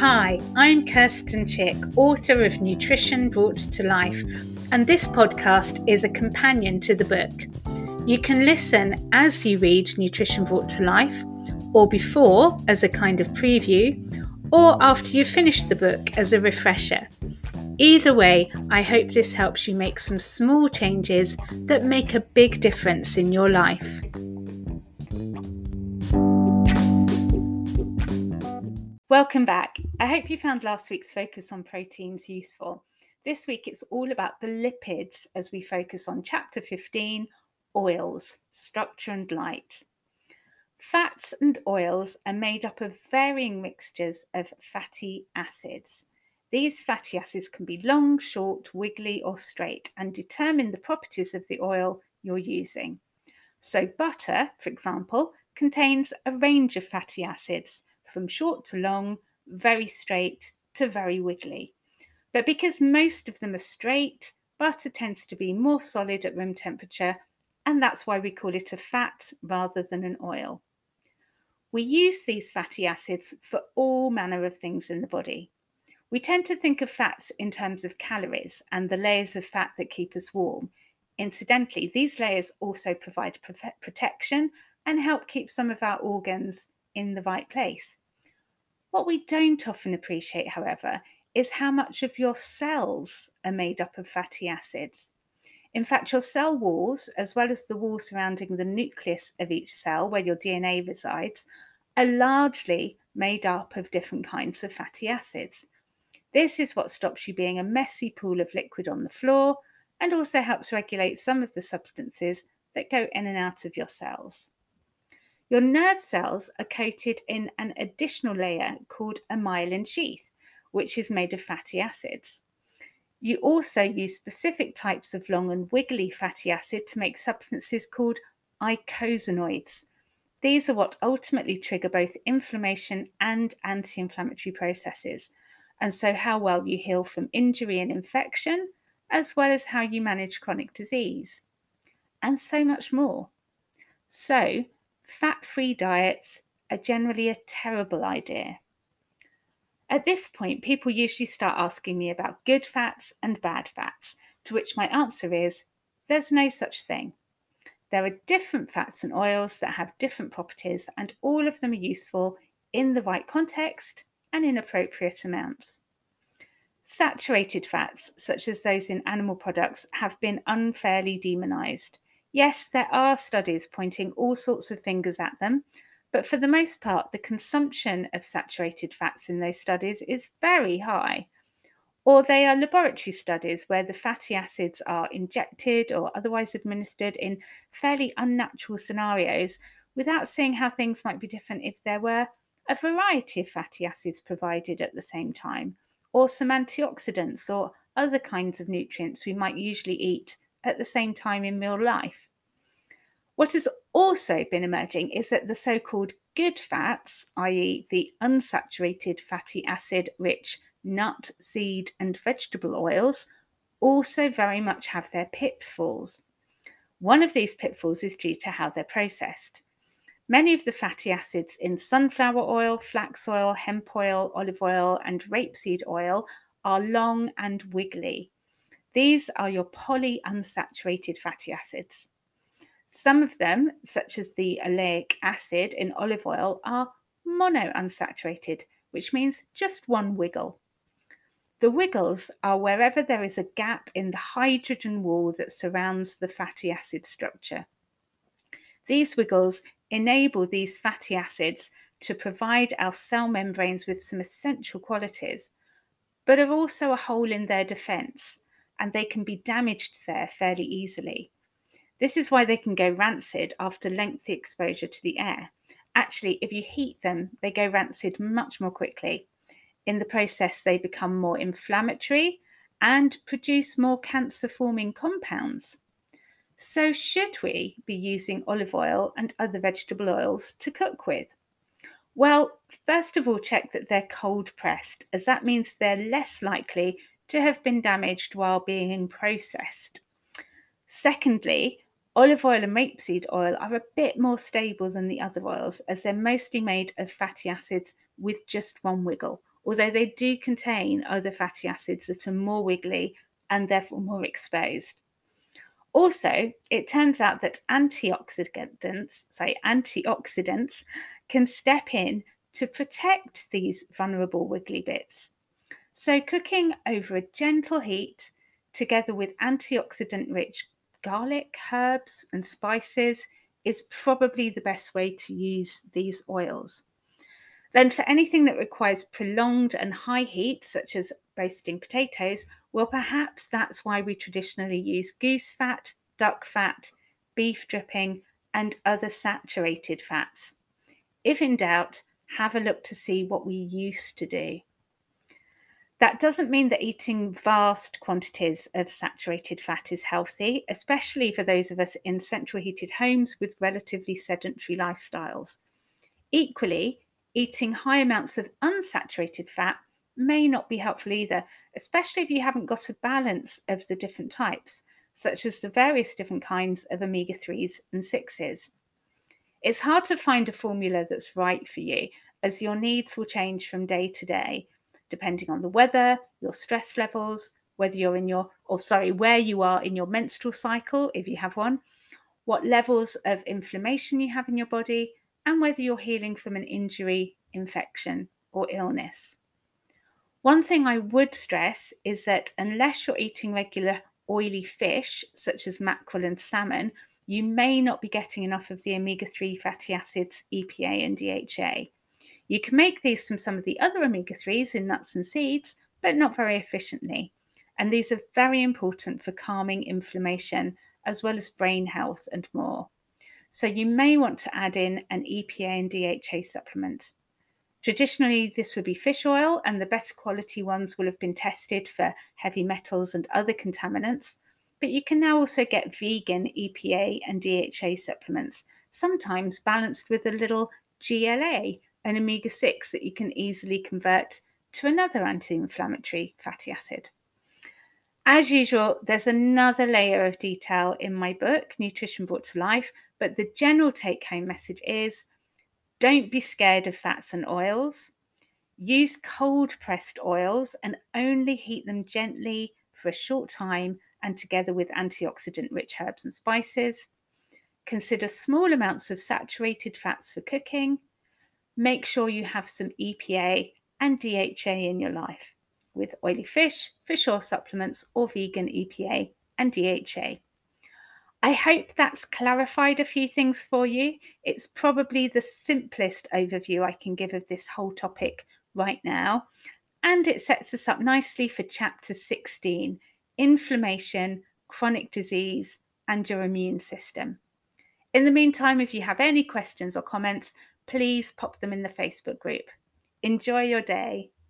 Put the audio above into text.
Hi, I'm Kirsten Chick, author of Nutrition Brought to Life, and this podcast is a companion to the book. You can listen as you read Nutrition Brought to Life, or before as a kind of preview, or after you finish the book as a refresher. Either way, I hope this helps you make some small changes that make a big difference in your life. Welcome back. I hope you found last week's focus on proteins useful. This week it's all about the lipids as we focus on chapter 15 oils, structure and light. Fats and oils are made up of varying mixtures of fatty acids. These fatty acids can be long, short, wiggly, or straight and determine the properties of the oil you're using. So, butter, for example, contains a range of fatty acids from short to long, very straight to very wiggly. But because most of them are straight, butter tends to be more solid at room temperature, and that's why we call it a fat rather than an oil. We use these fatty acids for all manner of things in the body. We tend to think of fats in terms of calories and the layers of fat that keep us warm. Incidentally, these layers also provide protection and help keep some of our organs in the right place. What we don't often appreciate, however, is how much of your cells are made up of fatty acids. In fact, your cell walls, as well as the wall surrounding the nucleus of each cell where your DNA resides, are largely made up of different kinds of fatty acids. This is what stops you being a messy pool of liquid on the floor and also helps regulate some of the substances that go in and out of your cells. Your nerve cells are coated in an additional layer called a myelin sheath, which is made of fatty acids. You also use specific types of long and wiggly fatty acid to make substances called eicosanoids. These are what ultimately trigger both inflammation and anti inflammatory processes, and so how well you heal from injury and infection, as well as how you manage chronic disease, and so much more. So, fat free diets are generally a terrible idea. At this point, people usually start asking me about good fats and bad fats, to which my answer is there's no such thing. There are different fats and oils that have different properties, and all of them are useful in the right context and in appropriate amounts. Saturated fats, such as those in animal products, have been unfairly demonized. Yes, there are studies pointing all sorts of fingers at them, but for the most part, the consumption of saturated fats in those studies is very high. Or they are laboratory studies where the fatty acids are injected or otherwise administered in fairly unnatural scenarios without seeing how things might be different if there were a variety of fatty acids provided at the same time, or some antioxidants or other kinds of nutrients we might usually eat at the same time in real life. What has also been emerging is that the so called good fats, i.e., the unsaturated fatty acid rich nut, seed, and vegetable oils, also very much have their pitfalls. One of these pitfalls is due to how they're processed. Many of the fatty acids in sunflower oil, flax oil, hemp oil, olive oil, and rapeseed oil are long and wiggly. These are your polyunsaturated fatty acids. Some of them, such as the oleic acid in olive oil, are monounsaturated, which means just one wiggle. The wiggles are wherever there is a gap in the hydrogen wall that surrounds the fatty acid structure. These wiggles enable these fatty acids to provide our cell membranes with some essential qualities, but are also a hole in their defense and they can be damaged there fairly easily. This is why they can go rancid after lengthy exposure to the air. Actually, if you heat them, they go rancid much more quickly. In the process, they become more inflammatory and produce more cancer forming compounds. So, should we be using olive oil and other vegetable oils to cook with? Well, first of all, check that they're cold pressed, as that means they're less likely to have been damaged while being processed. Secondly, olive oil and rapeseed oil are a bit more stable than the other oils as they're mostly made of fatty acids with just one wiggle, although they do contain other fatty acids that are more wiggly and therefore more exposed. Also, it turns out that antioxidants, sorry, antioxidants can step in to protect these vulnerable wiggly bits. So, cooking over a gentle heat together with antioxidant rich garlic, herbs, and spices is probably the best way to use these oils. Then, for anything that requires prolonged and high heat, such as roasting potatoes, well, perhaps that's why we traditionally use goose fat, duck fat, beef dripping, and other saturated fats. If in doubt, have a look to see what we used to do. That doesn't mean that eating vast quantities of saturated fat is healthy, especially for those of us in central heated homes with relatively sedentary lifestyles. Equally, eating high amounts of unsaturated fat may not be helpful either, especially if you haven't got a balance of the different types, such as the various different kinds of omega 3s and 6s. It's hard to find a formula that's right for you, as your needs will change from day to day, depending on the weather, your stress levels, whether you're in your, or sorry, where you are in your menstrual cycle, if you have one, what levels of inflammation you have in your body, and whether you're healing from an injury, infection, or illness. One thing I would stress is that unless you're eating regular oily fish, such as mackerel and salmon, you may not be getting enough of the omega 3 fatty acids, EPA and DHA. You can make these from some of the other omega 3s in nuts and seeds, but not very efficiently. And these are very important for calming inflammation, as well as brain health and more. So you may want to add in an EPA and DHA supplement. Traditionally, this would be fish oil, and the better quality ones will have been tested for heavy metals and other contaminants. But you can now also get vegan EPA and DHA supplements, sometimes balanced with a little GLA, an omega 6 that you can easily convert to another anti inflammatory fatty acid. As usual, there's another layer of detail in my book, Nutrition Brought to Life, but the general take home message is don't be scared of fats and oils. Use cold pressed oils and only heat them gently for a short time and together with antioxidant rich herbs and spices. Consider small amounts of saturated fats for cooking. Make sure you have some EPA and DHA in your life with oily fish, fish oil supplements, or vegan EPA and DHA. I hope that's clarified a few things for you. It's probably the simplest overview I can give of this whole topic right now. And it sets us up nicely for chapter 16 inflammation, chronic disease, and your immune system. In the meantime, if you have any questions or comments, please pop them in the Facebook group. Enjoy your day.